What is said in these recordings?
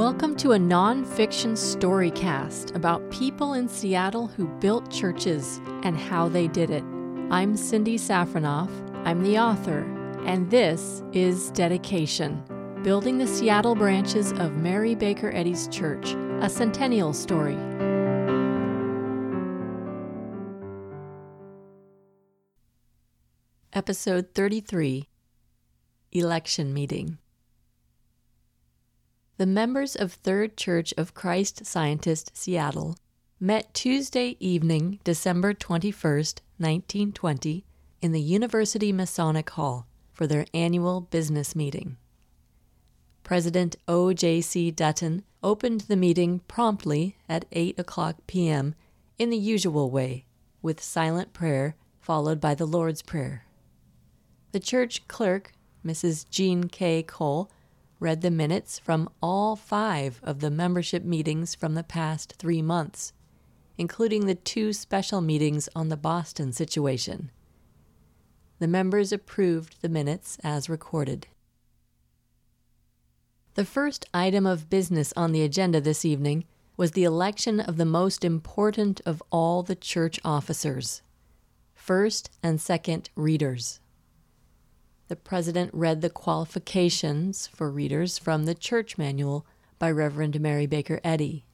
Welcome to a nonfiction storycast about people in Seattle who built churches and how they did it. I'm Cindy Safronoff, I'm the author, and this is Dedication Building the Seattle Branches of Mary Baker Eddy's Church, a centennial story. Episode 33 Election Meeting the members of Third Church of Christ Scientist Seattle met Tuesday evening, December 21st, 1920, in the University Masonic Hall for their annual business meeting. President O.J.C. Dutton opened the meeting promptly at 8 o'clock p.m. in the usual way, with silent prayer followed by the Lord's Prayer. The church clerk, Mrs. Jean K. Cole, read the minutes from all five of the membership meetings from the past three months, including the two special meetings on the Boston situation. The members approved the minutes as recorded. The first item of business on the agenda this evening was the election of the most important of all the church officers first and second readers. The president read the qualifications for readers from the church manual by Reverend Mary Baker Eddy.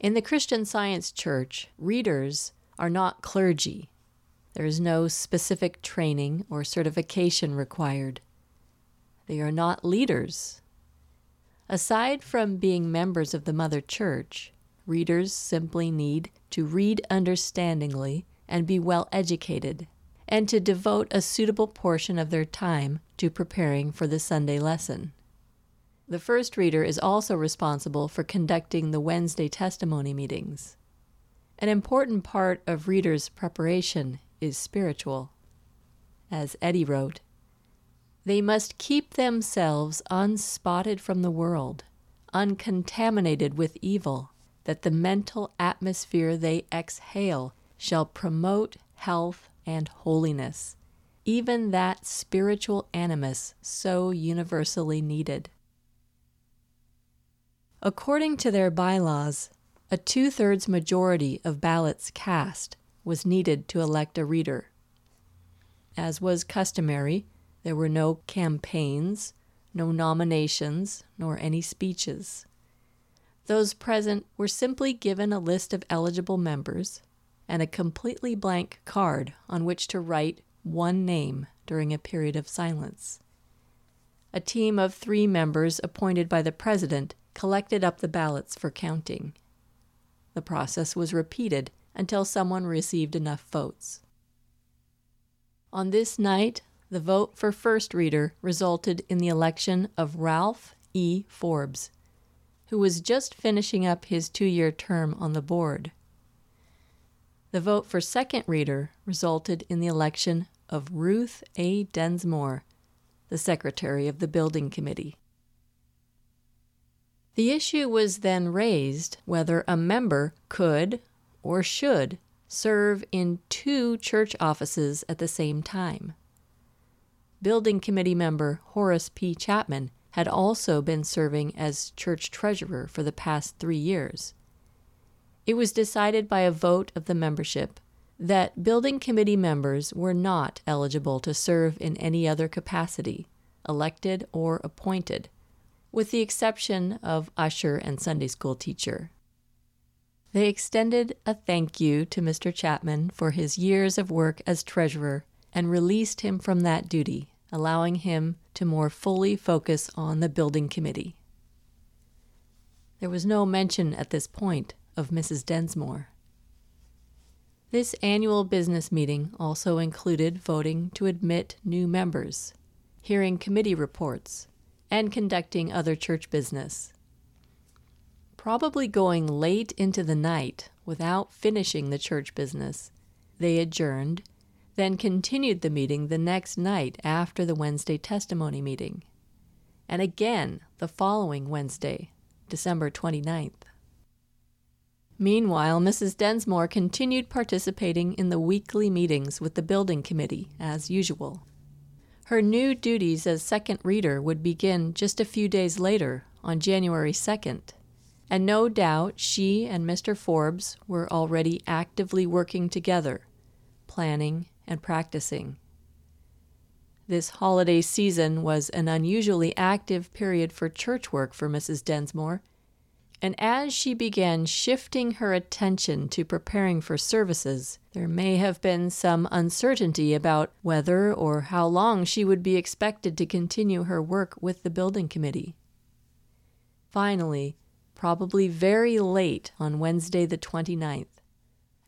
In the Christian Science Church, readers are not clergy. There is no specific training or certification required. They are not leaders. Aside from being members of the Mother Church, readers simply need to read understandingly and be well educated and to devote a suitable portion of their time to preparing for the Sunday lesson. The first reader is also responsible for conducting the Wednesday testimony meetings. An important part of readers' preparation is spiritual. As Eddy wrote, they must keep themselves unspotted from the world, uncontaminated with evil, that the mental atmosphere they exhale shall promote health and holiness, even that spiritual animus so universally needed. According to their bylaws, a two thirds majority of ballots cast was needed to elect a reader. As was customary, there were no campaigns, no nominations, nor any speeches. Those present were simply given a list of eligible members and a completely blank card on which to write one name during a period of silence. A team of three members appointed by the President collected up the ballots for counting. The process was repeated until someone received enough votes. On this night, the vote for first reader resulted in the election of Ralph E. Forbes, who was just finishing up his two year term on the board. The vote for second reader resulted in the election of Ruth A. Densmore, the secretary of the building committee. The issue was then raised whether a member could or should serve in two church offices at the same time. Building committee member Horace P. Chapman had also been serving as church treasurer for the past three years it was decided by a vote of the membership that building committee members were not eligible to serve in any other capacity, elected or appointed, with the exception of usher and Sunday school teacher. They extended a thank you to Mr. Chapman for his years of work as treasurer and released him from that duty, allowing him to more fully focus on the building committee. There was no mention at this point of Mrs. Densmore. This annual business meeting also included voting to admit new members, hearing committee reports, and conducting other church business. Probably going late into the night without finishing the church business, they adjourned, then continued the meeting the next night after the Wednesday testimony meeting, and again the following Wednesday, December 29th. Meanwhile, Mrs. Densmore continued participating in the weekly meetings with the building committee, as usual. Her new duties as second reader would begin just a few days later, on January 2nd, and no doubt she and Mr. Forbes were already actively working together, planning and practicing. This holiday season was an unusually active period for church work for Mrs. Densmore, and as she began shifting her attention to preparing for services, there may have been some uncertainty about whether or how long she would be expected to continue her work with the building committee. Finally, probably very late on Wednesday the 29th,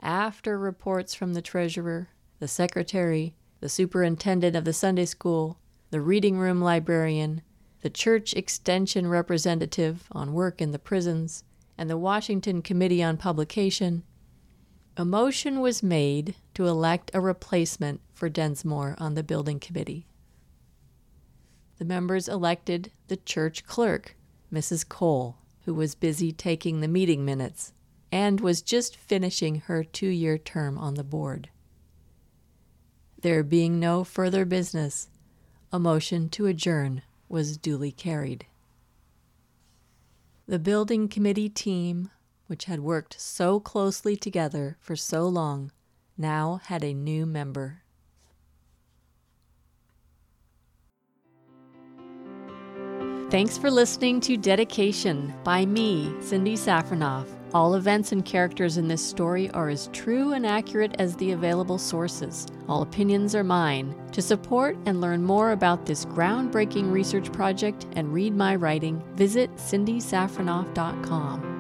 after reports from the treasurer, the secretary, the superintendent of the Sunday school, the reading room librarian, the church extension representative on work in the prisons, and the Washington Committee on Publication, a motion was made to elect a replacement for Densmore on the building committee. The members elected the church clerk, Mrs. Cole, who was busy taking the meeting minutes and was just finishing her two year term on the board. There being no further business, a motion to adjourn was duly carried. The building committee team, which had worked so closely together for so long, now had a new member. Thanks for listening to Dedication by me, Cindy Safronoff. All events and characters in this story are as true and accurate as the available sources. All opinions are mine. To support and learn more about this groundbreaking research project and read my writing, visit cindysafronoff.com.